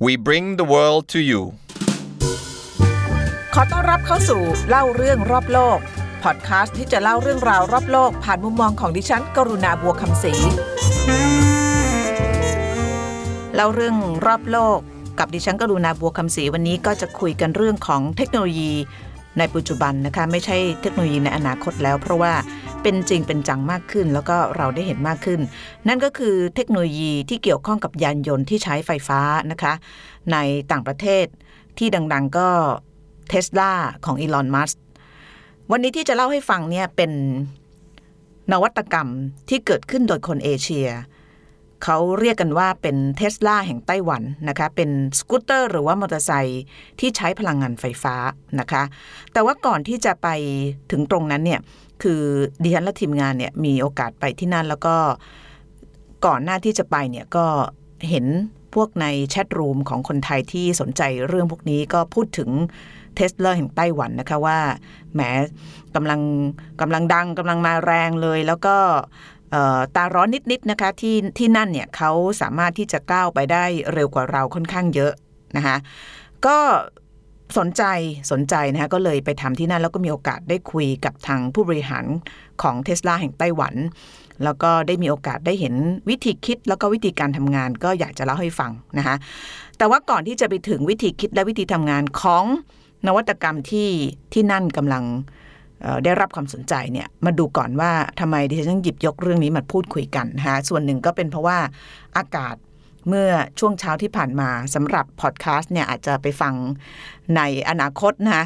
We bring the world to you ขอต้อนรับเข้าสู่เล่าเรื่องรอบโลก พอดคาสต์ที่จะเล่าเรื่องราวรอบโลก ผ่านมุมมองของดิฉัน กรุณาบัวคำศรีเล่าเรื่องรอบโลก กับดิฉันกรุณาบัวคำศรีวันนี้ก็จะคุยกันเรื่องของเทคโนโลยีในปัจจุบันนะคะ ไม่ใช่เทคโนโลยีในอนาคตแล้ว เพราะว่า เป็นจริงเป็นจังมากขึ้น แล้วก็เราได้เห็นมากขึ้น นั่นก็คือเทคโนโลยีที่เกี่ยวข้องกับยานยนต์ที่ใช้ไฟฟ้านะคะ ในต่างประเทศที่ดังๆก็เทสลาของอีลอนมัสวันนี้ที่จะเล่าให้ฟังเนี่ยเป็นนวัตกรรมที่เกิดขึ้นโดยคนเอเชีย เขาเรียกกันว่าเป็นเทสลาแห่งไต้หวันนะคะ เป็นสกูตเตอร์หรือว่ามอเตอร์ไซค์ที่ใช้พลังงานไฟฟ้านะคะ แต่ว่าก่อนที่จะไปถึงตรงนั้นเนี่ยคือดิฉันและทีมงานเนี่ยมีโอกาสไปที่นั่นแล้วก็ก่อนหน้าที่จะไปเนี่ยก็เห็นพวกในแชทรูมของคนไทยที่สนใจเรื่องพวกนี้ก็พูดถึงเทสลาแห่งไต้หวันนะคะว่าแหมกำลังกำลังดังกำลังมาแรงเลย แล้วก็ ตาร้อนนิดๆนะคะที่ที่นั่นเนี่ยเขาสามารถที่จะก้าวไปได้เร็วกว่าเราค่อนข้างเยอะนะคะก็สนใจสนใจนะคะก็เลยไปทำที่นั่นแล้วก็มีโอกาสได้คุยกับทางผู้บริหารของเทสลาแห่งไต้หวัน แล้วก็ได้มีโอกาสได้เห็นวิธีคิดแล้วก็วิธีการทำงานก็อยากจะเล่าให้ฟังนะคะแต่ว่าก่อนที่จะไปถึงวิธีคิดและวิธีทำงานของนวัตกรรมที่ที่นั่นกำลัง ได้รับความสนใจเนี่ยมาดูก่อนว่าทำไมดิฉันต้องหยิบยกเรื่องนี้มาพูดคุยกันนะคะส่วนหนึ่งก็เป็นเพราะว่าอากาศเมื่อช่วงเช้าที่ผ่านมาสำหรับพอดแคสต์เนี่ยอาจจะไปฟังในอนาคตนะคะ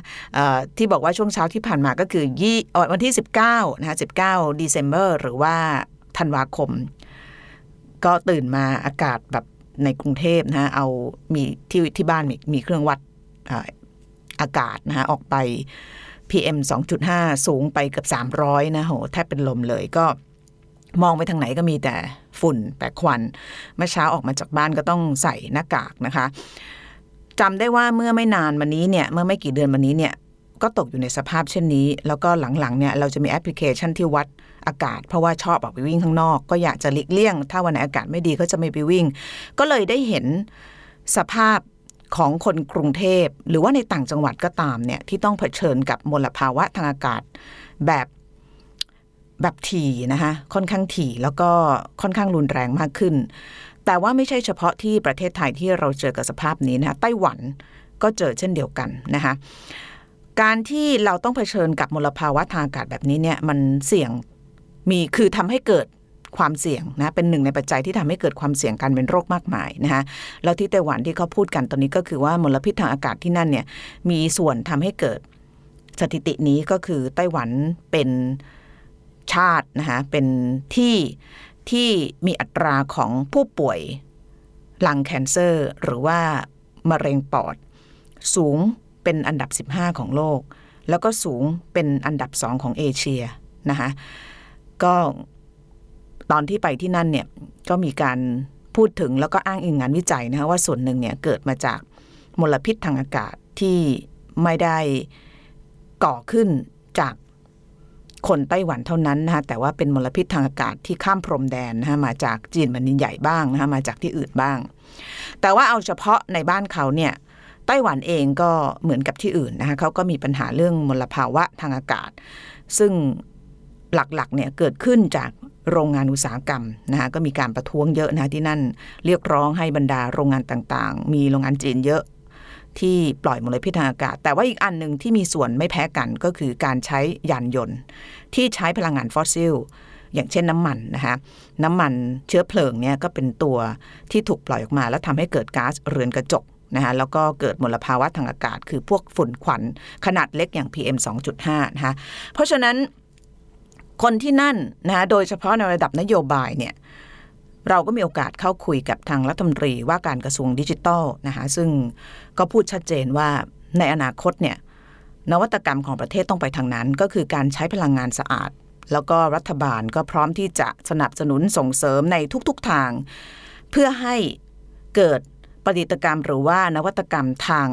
ที่บอกว่าช่วงเช้าที่ผ่านมาก็คือยี่วันที่ 19นะคะ19 December หรือว่าธันวาคม ก็ตื่นมาอากาศแบบในกรุงเทพนะะเอามีที่ที่บ้านมีมีเครื่องวัดอากาศนะคะออกไป PM 2.5 สูงไปเกือบ 300 นะโหแทบเป็นลมเลยก็มองไปทางไหนก็มีแต่ฝุ่นแต่ควัน เมื่อเช้าออกมาจากบ้านก็ต้องใส่หน้ากากนะคะจำได้ว่าเมื่อไม่นานมานี้เนี่ยเมื่อไม่กี่เดือนมานี้เนี่ยก็ตกอยู่ในสภาพเช่นนี้ แล้วก็หลังๆเนี่ยเราจะมีแอปพลิเคชันที่วัดอากาศ เพราะว่าชอบออกไปวิ่งข้างนอก ก็อยากจะหลีกเลี่ยง ถ้าวันไหนอากาศไม่ดีก็จะไม่ไปวิ่ง ก็เลยได้เห็นสภาพ ของคนกรุงเทพ หรือว่าในต่างจังหวัดก็ตามเนี่ยที่ต้องเผชิญกับมลภาวะทางอากาศแบบแบบถี่นะคะค่อนข้างถี่แล้วก็ค่อนข้างรุนแรงมากขึ้น แต่ว่าไม่ใช่เฉพาะที่ประเทศไทยที่เราเจอกับสภาพนี้นะคะไต้หวันก็เจอเช่นเดียวกันนะคะการที่เราต้องเผชิญกับมลภาวะทางอากาศแบบนี้เนี่ยมันเสี่ยงมีคือทำให้เกิด ความเสี่ยงนะเป็นหนึ่งในปัจจัยที่ทำให้เกิดความเสี่ยงการเป็นโรคมากมายนะคะแล้วที่ไต้หวันที่เขาพูดกันตอนนี้ก็คือว่ามลพิษทางอากาศที่นั่นเนี่ยมีส่วนทำให้เกิดสถิตินี้ก็คือไต้หวันเป็นชาตินะคะเป็นที่ที่มีอัตราของผู้ป่วยลังแคนเซอร์ หรือว่ามะเร็งปอด สูงเป็นอันดับ 15 ของโลก แล้วก็สูงเป็นอันดับสองของเอเชียนะคะก็ ตอนที่ไปที่นั่นเนี่ยก็มีการพูดถึงแล้วก็อ้างอิงงานวิจัยนะคะว่าส่วนหนึ่งเนี่ยเกิดมาจากมลพิษทางอากาศที่ไม่ได้ก่อขึ้นจากคนไต้หวันเท่านั้นนะคะแต่ว่าเป็นมลพิษทางอากาศที่ข้ามพรมแดนนะคะมาจากจีนแผ่นดินใหญ่บ้างนะคะมาจากที่อื่นบ้าง แต่ว่าเอาเฉพาะในบ้านเขาเนี่ยไต้หวันเองก็เหมือนกับที่อื่นนะคะเขาก็มีปัญหาเรื่องมลภาวะทางอากาศ ซึ่งหลักๆเนี่ยเกิดขึ้นจาก โรงงานอุตสาหกรรมนะคะก็มีการประท้วงเยอะนะที่นั่นเรียกร้องให้บรรดาโรงงานต่างๆ มีโรงงานจีนเยอะที่ปล่อยมลพิษทางอากาศ แต่ว่าอีกอันหนึ่งที่มีส่วนไม่แพ้กันก็คือการใช้ยานยนต์ ที่ใช้พลังงานฟอสซิล อย่างเช่นน้ำมันนะคะน้ำมันเชื้อเพลิงเนี่ยก็เป็นตัวที่ถูกปล่อยออกมา แล้วทำให้เกิดก๊าซเรือนกระจกนะคะแล้วก็เกิดมลภาวะทางอากาศ คือพวกฝุ่นควันขนาดเล็กอย่าง PM 2.5นะคะเพราะฉะนั้น คนที่นั่นนะโดยเฉพาะในระดับนโยบายเนี่ยเราก็มีโอกาสเข้าคุยกับทางรัฐมนตรีว่าการกระทรวงดิจิทัลนะคะซึ่งก็พูดชัดเจนว่าในอนาคตเนี่ยนวัตกรรมของประเทศต้องไปทางนั้น ก็คือการใช้พลังงานสะอาด แล้วก็รัฐบาลก็พร้อมที่จะสนับสนุนส่งเสริมในทุกๆทาง เพื่อให้เกิดปฏิตกรรมหรือว่านวัตกรรมทาง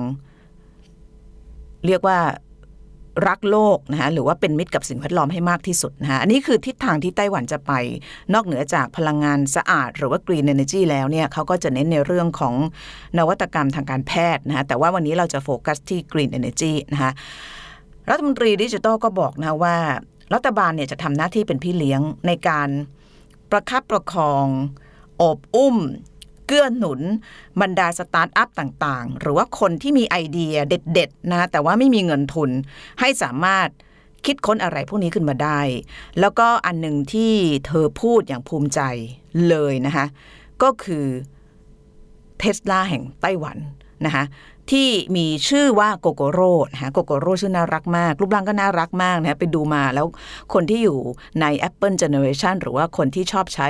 เรียกว่า รักโลกนะคะหรือว่าเป็นมิตรกับสิ่งแวดล้อมให้มากที่สุดนะคะอันนี้คือทิศทางที่ไต้หวันจะไป นอกเหนือจากพลังงานสะอาด หรือว่า Green Energy แล้วเนี่ยเขาก็จะเน้นในเรื่องของนวัตกรรมทางการแพทย์นะคะแต่ว่าวันนี้เราจะโฟกัสที่ Green Energy นะคะรัฐมนตรีดิจิทัลก็บอกนะว่า รัฐบาลเนี่ยจะทำหน้าที่เป็นพี่เลี้ยงในการประคับประคอง โอบอุ้ม เกื้อหนุนบรรดาสตาร์ทอัพต่างๆ หรือว่าคนที่มีไอเดียเด็ดๆนะแต่ว่าไม่มีเงินทุนให้สามารถคิดค้นอะไรพวกนี้ขึ้นมาได้ แล้วก็อันหนึ่งที่เธอพูดอย่างภูมิใจเลยนะคะก็คือเทสลาแห่งไต้หวันนะคะ ที่มีชื่อว่าโกโกโร่นะคะโกโกโร่ชื่อน่ารักมาก รูปร่างก็น่ารักมากนะไปดูมาแล้วคนที่อยู่ใน Apple Generation หรือว่าคนที่ชอบใช้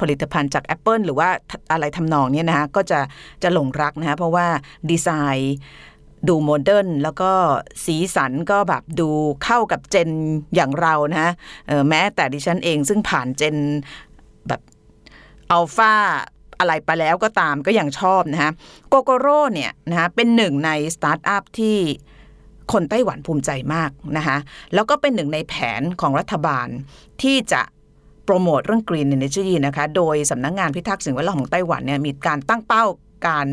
ผลิตภัณฑ์จาก Apple หรือว่าอะไรทำนองนี้นะคะก็จะจะหลงรักนะคะเพราะว่าดีไซน์ดู modern แล้วก็สีสันก็แบบดูเข้ากับ gen อย่างเรานะฮะแม้แต่ดิฉันเองซึ่งผ่าน gen แบบอัลฟา อะไรไปแล้วก็ตามก็ยังชอบนะฮะโกโกโร่เนี่ยนะฮะเป็นหนึ่งในสตาร์ทอัพที่คนไต้หวันภูมิใจมากนะคะแล้วก็เป็นหนึ่งในแผนของรัฐบาลที่จะโปรโมทเรื่อง Green Energy นะคะโดยสำนักงงานพิทักษ์สิ่งแวดล้อมของไต้หวันเนี่ยมีการตั้งเป้าการ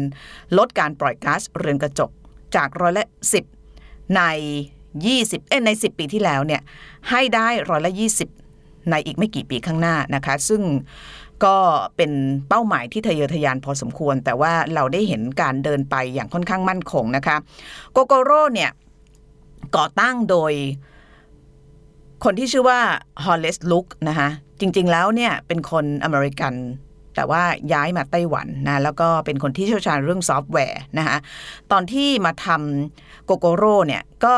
ลดการปล่อยก๊าซเรือนกระจกจากร้อยละสิบใน 20 เอ้ใน 10 ปีที่แล้วเนี่ยให้ได้ร้อยละ 20 ในอีกไม่กี่ปีข้างหน้านะคะ ซึ่ง ก็เป็นเป้าหมายที่ทะเยอทะยานพอสมควร แต่ว่าเราได้เห็นการเดินไปอย่างค่อนข้างมั่นคงนะคะโกโกโร่เนี่ยก่อตั้งโดยคนที่ชื่อว่า Horace Luke นะคะจริง ๆ แล้วเนี่ยเป็นคนอเมริกันแต่ว่าย้ายมาไต้หวันนะแล้วก็เป็นคนที่เชี่ยวชาญเรื่องซอฟต์แวร์นะคะตอนที่มาทำโกโกโร่เนี่ยก็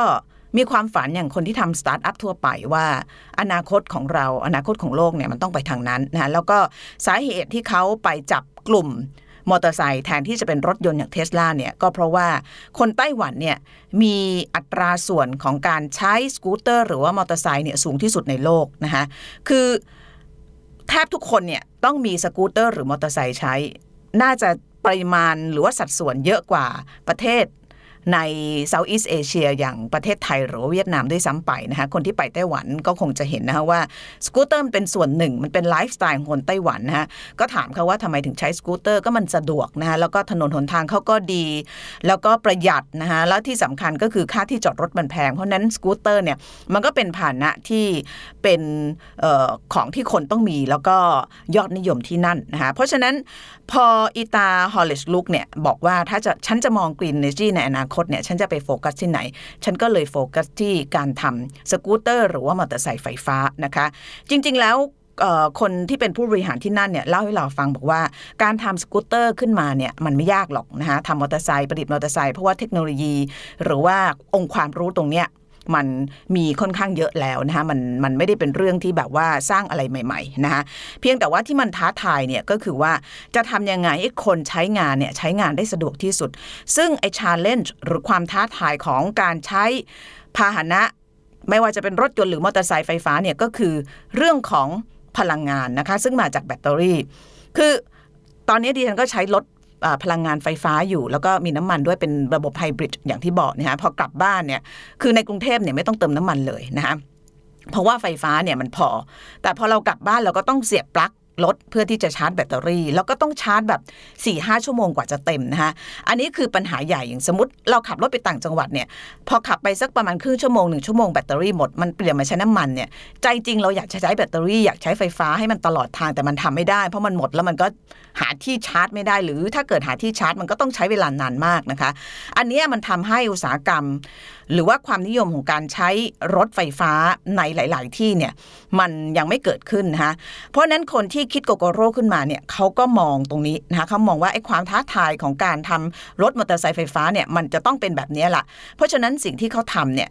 มีความฝันอย่างคนที่ทำสตาร์ทอัพทั่วไปว่าอนาคตของเราอนาคตของโลกเนี่ยมันต้องไปทางนั้นนะแล้วก็สาเหตุที่เขาไปจับกลุ่มมอเตอร์ไซค์แทนที่จะเป็นรถยนต์อย่างเทสลาเนี่ยก็เพราะว่าคนไต้หวันเนี่ยมีอัตราส่วนของการใช้สกูตเตอร์หรือว่ามอเตอร์ไซค์เนี่ยสูงที่สุดในโลกนะคะคือแทบทุกคนเนี่ยต้องมีสกูตเตอร์หรือมอเตอร์ไซค์ใช้ น่าจะปริมาณหรือว่าสัดส่วนเยอะกว่าประเทศ ใน Southeast Asia อย่างประเทศไทยหรือเวียดนามด้วยซ้ำไปนะคะคนที่ไปไต้หวันก็คงจะเห็นนะคะว่าสกูตเตอร์เป็นส่วนหนึ่งมันเป็นไลฟ์สไตล์ของคนไต้หวันนะคะก็ถามเขาว่าทำไมถึงใช้สกูตเตอร์ก็มันสะดวกนะคะแล้วก็ถนนหนทางเขาก็ดี แล้วก็ประหยัดนะคะแล้วที่สำคัญก็คือค่าที่จอดรถมันแพง เพราะนั้นสกูตเตอร์เนี่ยมันก็เป็นพาหนะที่เป็นออของที่คนต้องมีแล้วก็ยอดนิยมที่นั่นนะคะเพราะฉะนั้นพออีตา Horace Luke เนี่ยบอกว่าถ้าจะฉันจะมอง green energy ในอนาคตเนี่ยฉันจะไปโฟกัสที่ไหน ฉันก็เลยโฟกัสที่การทำสกูตเตอร์ หรือว่ามอเตอร์ไซค์ไฟฟ้านะคะ จริง ๆ แล้วคนที่เป็นผู้บริหารที่นั่นเนี่ยเล่าให้เราฟังบอกว่าการทำสกูตเตอร์ขึ้นมาเนี่ยมันไม่ยากหรอกนะคะทำมอเตอร์ไซค์ผลิตมอเตอร์ไซค์เพราะว่าเทคโนโลยี หรือว่าองค์ความรู้ตรงเนี้ย มันมีค่อนข้างเยอะแล้วนะคะมันมันไม่ได้เป็นเรื่องที่แบบว่าสร้างอะไรใหม่ๆนะคะเพียงแต่ว่าที่มันท้าทายเนี่ยก็คือว่าจะทำยังไงให้คนใช้งานเนี่ยใช้งานได้สะดวกที่สุด ซึ่งไอ้ challenge หรือความท้าทายของการใช้พาหนะ ไม่ว่าจะเป็นรถยนต์หรือมอเตอร์ไซค์ไฟฟ้าเนี่ยก็คือเรื่องของพลังงานนะคะ ซึ่งมาจากแบตเตอรี่ คือตอนนี้ดิฉันก็ใช้รถ พลังงานไฟฟ้าอยู่ แล้วก็มีน้ำมันด้วยเป็นระบบไฮบริดอย่างที่บอกนะฮะพอกลับบ้านเนี่ยคือในกรุงเทพเนี่ยไม่ต้องเติมน้ำมันเลยนะคะเพราะว่าไฟฟ้าเนี่ยมันพอ แต่พอเรากลับบ้านเราก็ต้องเสียบปลั๊ก รถเพื่อที่จะชาร์จแบตเตอรี่ แล้วก็ต้องชาร์จแบบ4ี่ห้าชั่วโมงกว่าจะเต็มนะคะอันนี้คือปัญหาใหญ่อย่างสมมติเราขับรถไปต่างจังหวัดเนี่ยพอขับไปสักประมาณครึ่งชั่วโมงหนึ่งชั่วโมงแบตเตอรี่หมดมันเปลี่ยนมาใช้น้ำมันเนี่ยใจจริงเราอยากใช้แบตเตอรี่อยากใช้ไฟฟ้าให้มันตลอดทางแต่มันทำไม่ได้ เพราะมันหมดแล้วมันก็หาที่ชาร์จไม่ได้ หรือถ้าเกิดหาที่ชาร์จมันก็ต้องใช้เวลานานมากนะคะ อันนี้มันทำให้อุตสาหกรรม หรือว่าความนิยมของการใช้รถไฟฟ้าในหลาย ๆ ที่เนี่ยมันยังไม่เกิดขึ้นนะคะเพราะนั้นคนที่คิดโกโกโร่ขึ้นมาเนี่ยเขาก็มองตรงนี้นะคะเขามองว่าไอ้ความท้าทายของการทำรถมอเตอร์ไซค์ไฟฟ้าเนี่ยมันจะต้องเป็นแบบนี้แหละเพราะฉะนั้นสิ่งที่เขาทำเนี่ย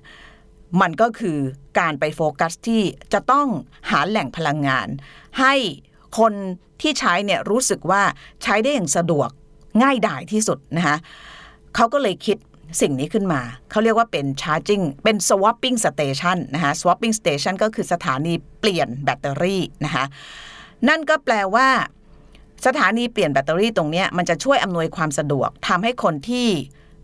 มันก็คือการไปโฟกัสที่จะต้องหาแหล่งพลังงาน ให้คนที่ใช้เนี่ยรู้สึกว่าใช้ได้อย่างสะดวกง่ายดายที่สุดนะคะเขาก็เลยคิดสิ่งนี้ขึ้นมา เขาเรียกว่าเป็น charging เป็น swapping station นะคะ swapping station ก็คือสถานีเปลี่ยนแบตเตอรี่นะคะ นั่นก็แปลว่า สถานีเปลี่ยนแบตเตอรี่ตรงนี้มันจะช่วยอำนวยความสะดวกทำให้คนที่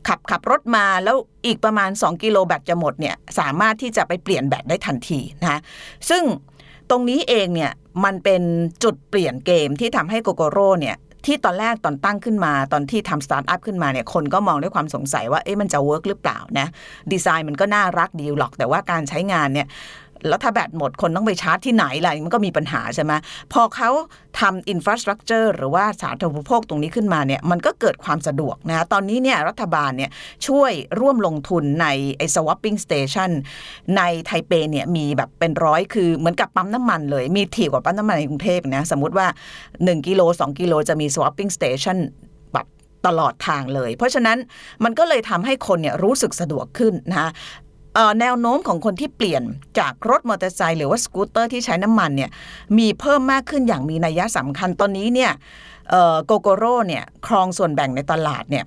ขับขับรถมาแล้วอีกประมาณ 2 กิโลแบตจะหมดเนี่ยสามารถที่จะไปเปลี่ยนแบตได้ทันทีนะซึ่งตรงนี้เองเนี่ยมันเป็นจุดเปลี่ยนเกมที่ทำให้โกโกโร่เนี่ยที่ตอนแรกตอนตั้งขึ้นมาตอนที่ทำสตาร์ทอัพขึ้นมาเนี่ยคนก็มองด้วยความสงสัยว่าเอ๊ะมันจะ work หรือเปล่านะดีไซน์มันก็น่ารักดีหรอก แต่ว่าการใช้งานเนี่ย แล้วถ้าแบตหมดคนต้องไปชาร์จที่ไหนล่ะมันก็มีปัญหาใช่ไหมพอเขาทำ infrastructure หรือว่าสาธารณูปโภคตรงนี้ขึ้นมาเนี่ยมันก็เกิดความสะดวกนะตอนนี้เนี่ยรัฐบาลเนี่ยช่วยร่วมลงทุนในไอ้ swapping station ในไทเปเนี่ยมีแบบเป็นร้อยคือเหมือนกับปั๊มน้ำมันเลย มีถี่กว่าปั๊มน้ำมันในกรุงเทพนะสมมติว่า 1 กิโล 2 กิโลจะมี swapping station แบบตลอดทางเลย เพราะฉะนั้นมันก็เลยทำให้คนเนี่ยรู้สึกสะดวกขึ้นนะ แนวโน้มของคนที่เปลี่ยนจากรถมอเตอร์ไซค์หรือว่าสกูตเตอร์ที่ใช้น้ำมันเนี่ยมีเพิ่มมากขึ้นอย่างมีนัยสำคัญตอนนี้เนี่ยโกโกโร่เนี่ยครองส่วนแบ่งในตลาดเนี่ย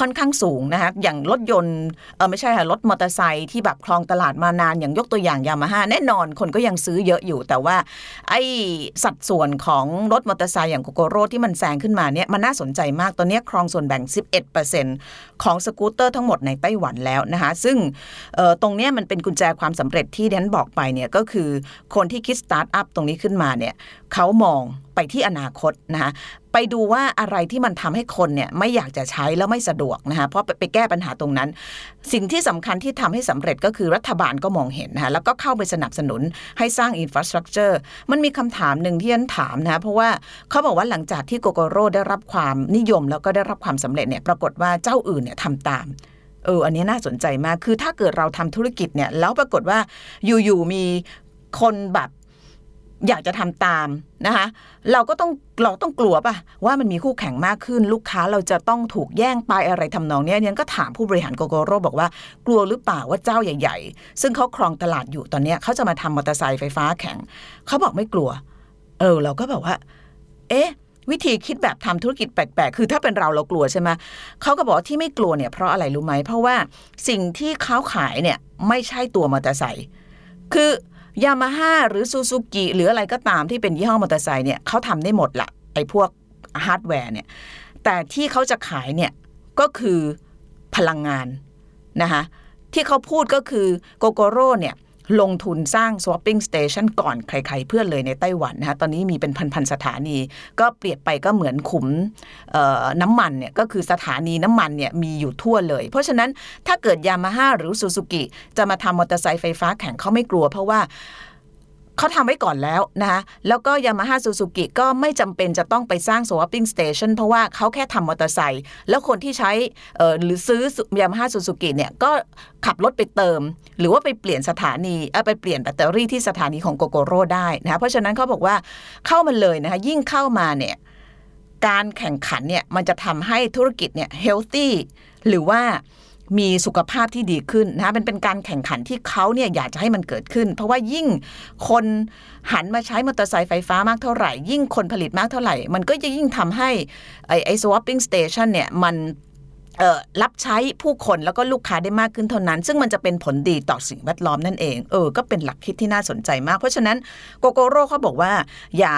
ค่อนข้างสูงนะคะอย่างรถยนต์เออไม่ใช่ค่ะรถมอเตอร์ไซค์ที่แบบครองตลาดมานานอย่างยกตัวอย่างยามาฮ่าแน่นอนคนก็ยังซื้อเยอะอยู่ แต่ว่าไอ้สัดส่วนของรถมอเตอร์ไซค์อย่างโกโกโร่ที่มันแซงขึ้นมาเนี่ยมันน่าสนใจมากตอนนี้ครองส่วนแบ่ง 11%ของสกูตเตอร์ทั้งหมดในไต้หวันแล้วนะคะซึ่งตรงนี้มันเป็นกุญแจความสำเร็จที่ดิฉันบอกไปเนี่ยก็คือคนที่คิดสตาร์ทอัพตรงนี้ขึ้นมาเนี่ยเขามองไปที่อนาคตนะคะ ไปดูว่าอะไรที่มันทำให้คนเนี่ยไม่อยากจะใช้แล้วไม่สะดวกนะคะเพราะไปแก้ปัญหาตรงนั้น สิ่งที่สำคัญที่ทำให้สำเร็จก็คือรัฐบาลก็มองเห็นนะคะแล้วก็เข้าไปสนับสนุนให้สร้าง infrastructure มันมีคำถามหนึ่งที่ฉันถามนะคะเพราะว่าเขาบอกว่าหลังจากที่โกโกโร่ได้รับความนิยมแล้วก็ได้รับความสำเร็จเนี่ยปรากฏว่าเจ้าอื่นเนี่ยทำตามเอออันนี้น่าสนใจมากคือถ้าเกิดเราทำธุรกิจเนี่ยแล้วปรากฏว่าอยู่ๆมีคนแบบ อยากจะทำตามนะคะ เราก็ต้องเราต้องกลัวป่ะว่ามันมีคู่แข่งมากขึ้น ลูกค้าเราจะต้องถูกแย่งไปอะไรทำนองนี้เนี่ยก็ถามผู้บริหารโกโกโร่บอกว่า กลัวหรือเปล่าว่าเจ้าใหญ่ ๆ ซึ่งเขาครองตลาดอยู่ตอนนี้เขาจะมาทำมอเตอร์ไซค์ไฟฟ้าแข่งเขาบอกไม่กลัว เออ เราก็แบบว่า เอ๊ะวิธีคิดแบบทำธุรกิจแปลกๆ คือถ้าเป็นเราเรากลัวใช่ไหมเขาก็บอกที่ไม่กลัวเนี่ยเพราะอะไรรู้ไหม เพราะว่าสิ่งที่เขาขายเนี่ยไม่ใช่ตัวมอเตอร์ไซค์ คือ ยามาฮ่าหรือซูซูกิหรืออะไรก็ตามที่เป็นยี่ห้อมอเตอร์ไซค์เนี่ยเขาทำได้หมดละไอ้พวกฮาร์ดแวร์เนี่ยแต่ที่เขาจะขายเนี่ยก็คือพลังงานนะคะที่เขาพูดก็คือโกโกโร่เนี่ย ลงทุนสร้าง swapping station ก่อนใครๆเพื่อนเลยในไต้หวันนะคะตอนนี้มีเป็นพันๆสถานี ก็เปรียบไปก็เหมือนขุมน้ำมันเนี่ยก็คือสถานีน้ำมันเนี่ยมีอยู่ทั่วเลย เพราะฉะนั้นถ้าเกิดยามาฮ่าหรือซูซูกิจะมาทำมอเตอร์ไซค์ไฟฟ้าแข่งเขาไม่กลัว เพราะว่า เขาทำไว้ก่อนแล้วนะคะแล้วก็ยามาฮ่าซูซูกิก็ไม่จำเป็นจะต้องไปสร้าง swapping station เพราะว่าเขาแค่ทำมอเตอร์ไซค์แล้วคนที่ใช้หรือซื้อยามาฮ่าซูซูกิเนี่ยก็ขับรถไปเติม หรือว่าไปเปลี่ยนสถานีเออไปเปลี่ยนแบตเตอรี่ที่สถานีของโกโกโร่ได้นะคะเพราะฉะนั้นเขาบอกว่าเข้ามาเลยนะคะยิ่งเข้ามาเนี่ยการแข่งขันเนี่ยมันจะทำให้ธุรกิจเนี่ย healthy หรือว่า มีสุขภาพที่ดีขึ้นนะมันเป็นการแข่งขันที่เขาเนี่ยอยากจะให้มันเกิดขึ้น เพราะว่ายิ่งคนหันมาใช้มอเตอร์ไซค์ไฟฟ้ามากเท่าไหร่ ยิ่งคนผลิตมากเท่าไหร่ มันก็จะยิ่งทำให้ไอ้ไอ้ swapping station เนี่ยมันรับใช้ผู้คนแล้วก็ลูกค้าได้มากขึ้นเท่านั้น ซึ่งมันจะเป็นผลดีต่อสิ่งแวดล้อมนั่นเองเออก็เป็นหลักคิดที่น่าสนใจมาก เพราะฉะนั้นโกโกโร่เขาบอกว่า อย่า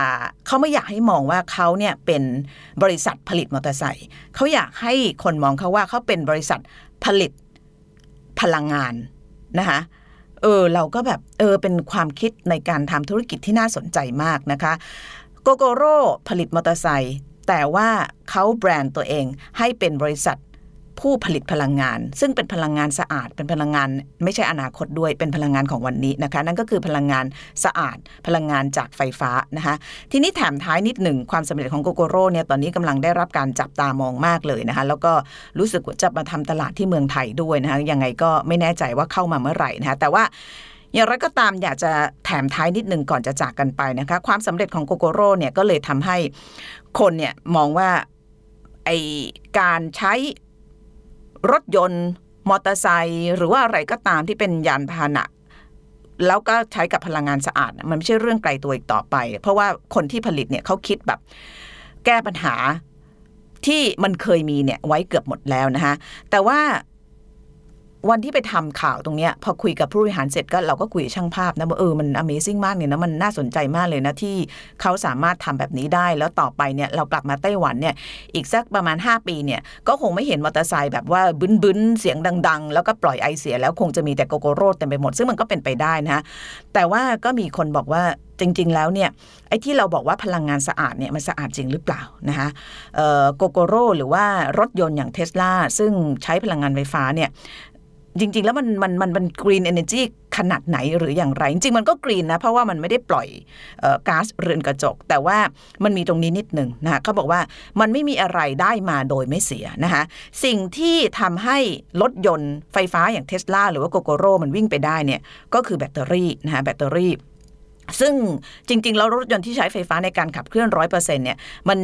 เขาไม่อยากให้มองว่าเขาเนี่ยเป็นบริษัทผลิตมอเตอร์ไซค์เขาอยากให้คนมองเขาว่าเขาเป็นบริษัท ผลิตพลังงานนะคะเออเราก็แบบเออเป็นความคิดในการทำธุรกิจที่น่าสนใจมากนะคะโกโกโร่ผลิตมอเตอร์ไซค์แต่ว่าเขาแบรนด์ตัวเองให้เป็นบริษัท ผู้ผลิตพลังงาน ซึ่งเป็นพลังงานสะอาด เป็นพลังงานไม่ใช่อนาคตด้วย เป็นพลังงานของวันนี้นะคะ นั่นก็คือพลังงานสะอาด พลังงานจากไฟฟ้านะคะ ทีนี้แถมท้ายนิดหนึ่งความสำเร็จของโกโกโร่เนี่ยตอนนี้กำลังได้รับการจับตามองมากเลยนะคะ แล้วก็รู้สึกว่าจะมาทำตลาดที่เมืองไทยด้วยนะคะยังไงก็ไม่แน่ใจว่าเข้ามาเมื่อไหร่นะคะแต่ว่าอย่างไรก็ตามอยากจะแถมท้ายนิดหนึ่งก่อนจะจากกันไปนะคะ ความสำเร็จของโกโกโร่เนี่ยก็เลยทำให้คนเนี่ยมองว่าไอการใช้ รถยนต์ มอเตอร์ไซค์หรือว่าอะไรก็ตามที่เป็นยานพาหนะ แล้วก็ใช้กับพลังงานสะอาด มันไม่ใช่เรื่องไกลตัวอีกต่อไป เพราะว่าคนที่ผลิตเนี่ยเขาคิดแบบแก้ปัญหาที่มันเคยมีเนี่ยไว้เกือบหมดแล้วนะคะแต่ว่า วันที่ไปทำข่าวตรงเนี้ยพอคุยกับผู้บริหารเสร็จก็เราก็คุยช่างภาพนะว่าเออมัน Amazing มากเนี่ยนะมันน่าสนใจมากเลยนะที่เขาสามารถทำแบบนี้ได้ แล้วต่อไปเนี่ยเรากลับมาไต้หวันเนี่ยอีกสักประมาณ 5 ปีเนี่ยก็คงไม่เห็นมอเตอร์ไซค์แบบว่าบึ้นบึ้นๆเสียงดัง ๆ แล้วก็ปล่อยไอเสียแล้วคงจะมีแต่โกโกโร่เต็มไปหมด ซึ่งมันก็เป็นไปได้นะแต่ว่าก็มีคนบอกว่าจริง ๆ แล้วเนี่ยไอ้ที่เราบอกว่าพลังงานสะอาดเนี่ยมันสะอาดจริงหรือเปล่านะคะโกโกโร่หรือว่ารถยนต์อย่างเทสลาซึ่งใช้พลังงานไฟฟ้าเนี่ย จริง ๆ แล้วมันมันมันมันกรีนเอเนจีขนาดไหนหรืออย่างไร จริง ๆ มันก็ green นะ เพราะว่ามันไม่ได้ปล่อยออก๊าซเรือนกระจก แต่ว่ามันมีตรงนี้นิดหนึ่งนะคะเขาบอกว่ามันไม่มีอะไรได้มาโดยไม่เสียนะคะสิ่งที่ทำให้รถยนต์ไฟฟ้าอย่างเทสลาหรือว่าโกโกโร่มันวิ่งไปได้เนี่ยก็คือแบตเตอรี่นะคะแบตเตอรี่ ซึ่งจริง ๆ แล้วรถยนต์ที่ใช้ไฟฟ้าในการขับเคลื่อนร้อยเปอร์เซ็นต์เนี่ยมัน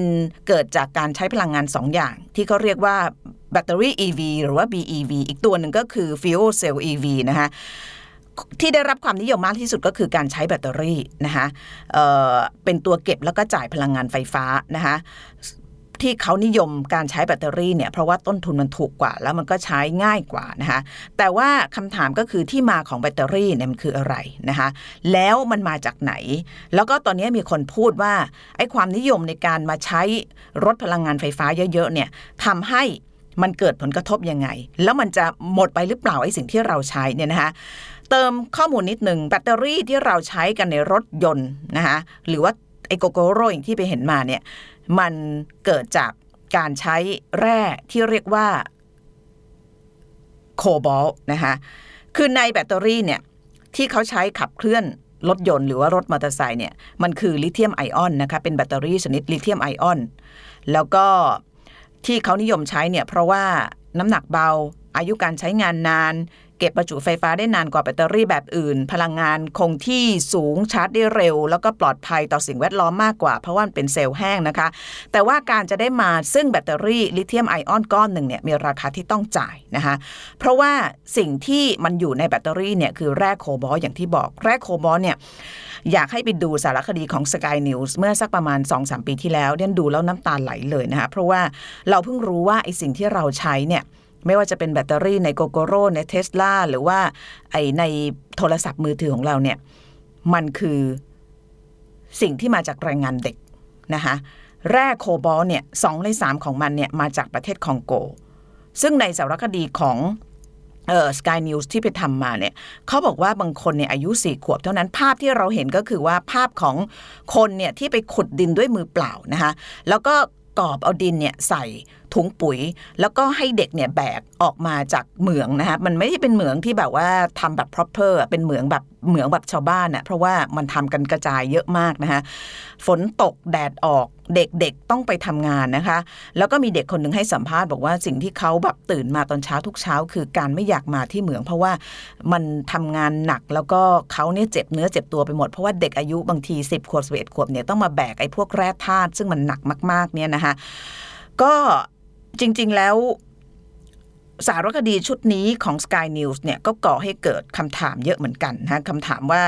เกิดจากการใช้พลังงาน 2 อย่าง ที่เขาเรียกว่าแบตเตอรี่ EV หรือว่า BEV อีกตัวหนึ่งก็คือ fuel cell EV นะคะที่ได้รับความนิยมมากที่สุดก็คือการใช้แบตเตอรี่นะคะเเป็นตัวเก็บแล้วก็จ่ายพลังงานไฟฟ้านะคะ ที่เขานิยมการใช้แบตเตอรี่เนี่ยเพราะว่าต้นทุนมันถูกกว่า แล้วมันก็ใช้ง่ายกว่านะคะแต่ว่าคำถามก็คือที่มาของแบตเตอรี่เนี่ยมันคืออะไรนะคะแล้วมันมาจากไหน แล้วก็ตอนนี้มีคนพูดว่าไอ้ความนิยมในการมาใช้รถพลังงานไฟฟ้าเยอะๆเนี่ยทำให้มันเกิดผลกระทบยังไง แล้วมันจะหมดไปหรือเปล่าไอ้สิ่งที่เราใช้เนี่ยนะคะเติมข้อมูลนิดหนึ่งแบตเตอรี่ที่เราใช้กันในรถยนต์นะคะหรือว่าไอ้โกโกโรอย่างที่ไปเห็นมาเนี่ย มันเกิดจากการใช้แร่ที่เรียกว่าโคบอลต์นะคะคือในแบตเตอรี่เนี่ยที่เขาใช้ขับเคลื่อนรถยนต์หรือว่ารถมอเตอร์ไซค์เนี่ยมันคือลิเธียมไอออนนะคะเป็นแบตเตอรี่ชนิดลิเธียมไอออนแล้วก็ที่เขานิยมใช้เนี่ยเพราะว่าน้ำหนักเบาอายุการใช้งานนาน เก็บประจุไฟฟ้าได้นานกว่าแบตเตอรี่แบบอื่น พลังงานคงที่สูงชาร์จได้เร็ว แล้วก็ปลอดภัยต่อสิ่งแวดล้อมมากกว่า เพราะว่ามันเป็นเซลล์แห้งนะคะ แต่ว่าการจะได้มาซึ่งแบตเตอรี่ลิเธียมไอออนก้อนหนึ่งเนี่ยมีราคาที่ต้องจ่ายนะคะเพราะว่าสิ่งที่มันอยู่ในแบตเตอรี่เนี่ยคือแร่โคบอลต์อย่างที่บอกแร่โคบอลต์เนี่ยอยากให้ไปดูสารคดีของ Sky News เมื่อสักประมาณ 2-3 ปีที่แล้วเดียนดูแล้วน้ำตาไหลเลยนะคะเพราะว่าเราเพิ่งรู้ว่าไอสิ่งที่เราใช้เนี่ย ไม่ว่าจะเป็นแบตเตอรี่ในโกโกโร่ในเทสลาหรือว่าไอในโทรศัพท์มือถือของเราเนี่ยมันคือสิ่งที่มาจากแรงงานเด็กนะคะแร่โคบอลเนี่ยสองในสามของมันเนี่ยมาจากประเทศคองโก ซึ่งในสารคดีของเอ่อ Sky News ที่ไปทำมาเนี่ยเขาบอกว่าบางคนเนี่ยอายุสี่ขวบเท่านั้นภาพที่เราเห็นก็คือว่าภาพของคนเนี่ยที่ไปขุดดินด้วยมือเปล่านะคะแล้วก็กอบเอาดินเนี่ยใส่ ถุงปุ๋ย แล้วก็ให้เด็กเนี่ยแบกออกมาจากเหมืองนะคะมันไม่ได้เป็นเหมืองที่แบบว่าทำแบบ proper เป็นเหมืองแบบเหมืองแบบชาวบ้านน่ะเพราะว่ามันทำกันกระจายเยอะมากนะคะฝนตกแดดออกเด็กๆต้องไปทำงานนะคะ แล้วก็มีเด็กคนหนึ่งให้สัมภาษณ์บอกว่าสิ่งที่เขาแบบตื่นมาตอนเช้าทุกเช้า คือการไม่อยากมาที่เหมือง เพราะว่ามันทำงานหนักแล้วก็เขาเนี่ยเจ็บเนื้อเจ็บตัวไปหมด เพราะว่าเด็กอายุบางที 10 ขวบสิบเอ็ดขวบเนี่ยต้องมาแบกไอ้พวกแร่ธาตุซึ่งมันหนักมากๆเนี่ยนะคะก็ จริง ๆ แล้วสารคดีชุดนี้ของ Sky News เนี่ยก็ก่อให้เกิดคำถามเยอะเหมือนกันนะคำถามว่า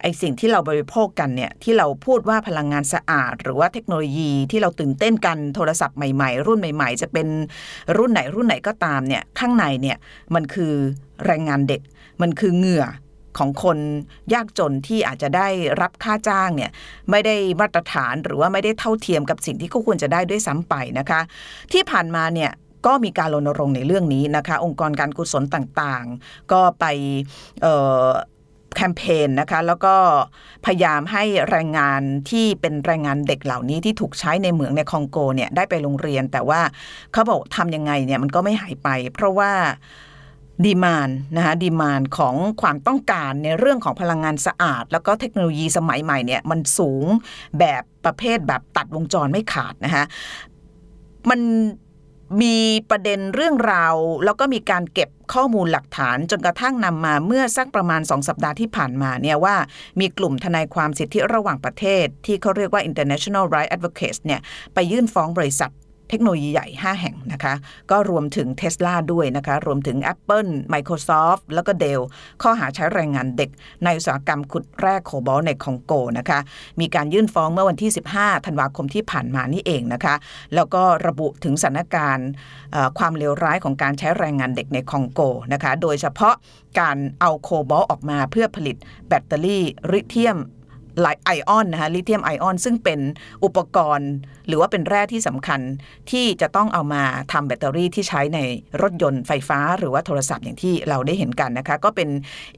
ไอสิ่งที่เราบริโภคกันเนี่ยที่เราพูดว่าพลังงานสะอาด หรือว่าเทคโนโลยีที่เราตื่นเต้นกันโทรศัพท์ใหม่ๆ รุ่นใหม่ ๆ จะเป็นรุ่นไหนรุ่นไหนก็ตามเนี่ยข้างในเนี่ยมันคือแรงงานเด็ก มันคือเหงื่อ ของคนยากจนที่อาจจะได้รับค่าจ้างเนี่ยไม่ได้มาตรฐานหรือว่าไม่ได้เท่าเทียมกับสิ่งที่เขาควรจะได้ด้วยซ้ำไปนะคะ ที่ผ่านมาเนี่ยก็มีการรณรงค์ในเรื่องนี้นะคะ องค์กรการกุศลต่างๆ ก็ไปแคมเปญนะคะแล้วก็พยายามให้แรงงานที่เป็นแรงงานเด็กเหล่านี้ที่ถูกใช้ในเหมืองในคองโกเนี่ยได้ไปโรงเรียน แต่ว่าเขาบอกทำยังไงเนี่ยมันก็ไม่หายไป เพราะว่า ดีมานนะคะดีมานของความต้องการในเรื่องของพลังงานสะอาด แล้วก็เทคโนโลยีสมัยใหม่เนี่ยมันสูงแบบประเภทแบบตัดวงจรไม่ขาดนะคะมันมีประเด็นเรื่องราว แล้วก็มีการเก็บข้อมูลหลักฐานจนกระทั่งนำมาเมื่อสักประมาณสองสัปดาห์ที่ผ่านมาเนี่ยว่ามีกลุ่มทนายความสิทธิระหว่างประเทศ ที่เขาเรียกว่า International right Advocates เนี่ยไปยื่นฟ้องบริษัท เทคโนโลยีใหญ่ 5 แห่งนะคะ ก็รวมถึง Tesla ด้วยนะคะ รวมถึง Apple Microsoft แล้วก็ Dell ข้อหาใช้แรงงานเด็ก ในอุตสาหกรรมขุดแร่โคบอลในคองโกนะคะ มีการยื่นฟ้องเมื่อวันที่ 15 ธันวาคมที่ผ่านมานี่เองนะคะ แล้วก็ระบุถึงสถานการณ์ความเลวร้ายของการใช้แรงงานเด็กในคองโกนะคะ โดยเฉพาะการเอาโคบอลออกมาเพื่อผลิตแบตเตอรี่ลิเธียม ไอออนนะคะลิเธียมไอออนซึ่งเป็นอุปกรณ์ หรือว่าเป็นแร่ที่สำคัญที่จะต้องเอามาทำแบตเตอรี่ที่ใช้ในรถยนต์ไฟฟ้า หรือว่าโทรศัพท์อย่างที่เราได้เห็นกันนะคะก็เป็น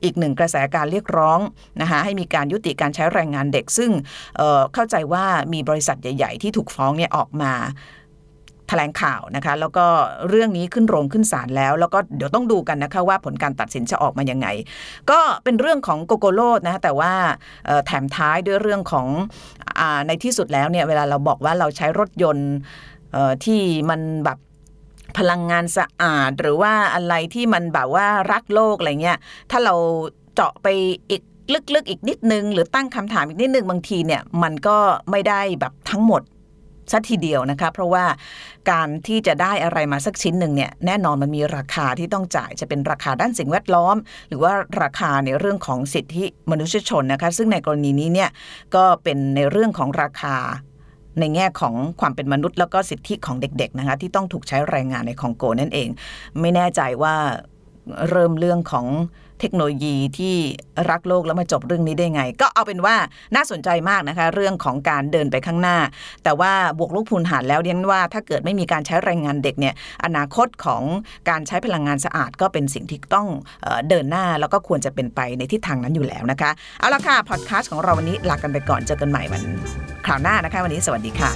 อีกหนึ่งกระแสการเรียกร้องนะคะให้มีการยุติการใช้แรงงานเด็ก ซึ่งเเข้าใจว่ามีบริษัทใหญ่ ๆ ที่ถูกฟ้องเนี่ยออกมา แถลงข่าวนะคะ แล้วก็เรื่องนี้ขึ้นโรงขึ้นศาลแล้ว แล้วก็เดี๋ยวต้องดูกันนะคะว่าผลการตัดสินจะออกมายังไง ก็เป็นเรื่องของโกโกโลดนะแต่ว่าแถมท้ายด้วยเรื่องของอในที่สุดแล้วเนี่ยเวลาเราบอกว่าเราใช้รถยนต์ที่มันแบบพลังงานสะอาด หรือว่าอะไรที่มันแบบว่ารักโลกอะไรเงี้ยถ้าเราเจาะไปอีกลึกๆอีกนิดนึง หรือตั้งคำถามอีกนิดนึงบางทีเนี่ยมันก็ไม่ได้แบบทั้งหมด สัทีเดียวนะคะเพราะว่าการที่จะได้อะไรมาสักชิ้นหนึ่งเนี่ยแน่นอนมันมีราคาที่ต้องจ่ายจะเป็นราคาด้านสิ่งแวดล้อม หรือว่าราคาในเรื่องของสิทธิมนุษยชนนะคะซึ่งในกรณีนี้เนี่ยก็เป็นในเรื่องของราคาในแง่ของความเป็นมนุษย์แล้วก็สิทธิของเด็กๆนะคะที่ต้องถูกใช้แรงงานในคองโกนั่นเอง ไม่แน่ใจว่าเริ่มเรื่องของ เทคโนโลยีที่รักโลกแล้วมาจบเรื่องนี้ได้ไง ก็เอาเป็นว่าน่าสนใจมากนะคะ เรื่องของการเดินไปข้างหน้า แต่ว่าบวกลูกพูนหารแล้วเรียนว่าถ้าเกิดไม่มีการใช้แรงงานเด็กเนี่ยอนาคตของการใช้พลังงานสะอาด ก็เป็นสิ่งที่ต้องเออเดินหน้าแล้วก็ควรจะเป็นไปในทิศทางนั้นอยู่แล้วนะคะเอาละค่ะพอดแคสต์ของเราวันนี้ลากันไปก่อนเจอกันใหม่วันคราวหน้านะคะ วันนี้สวัสดีค่ะ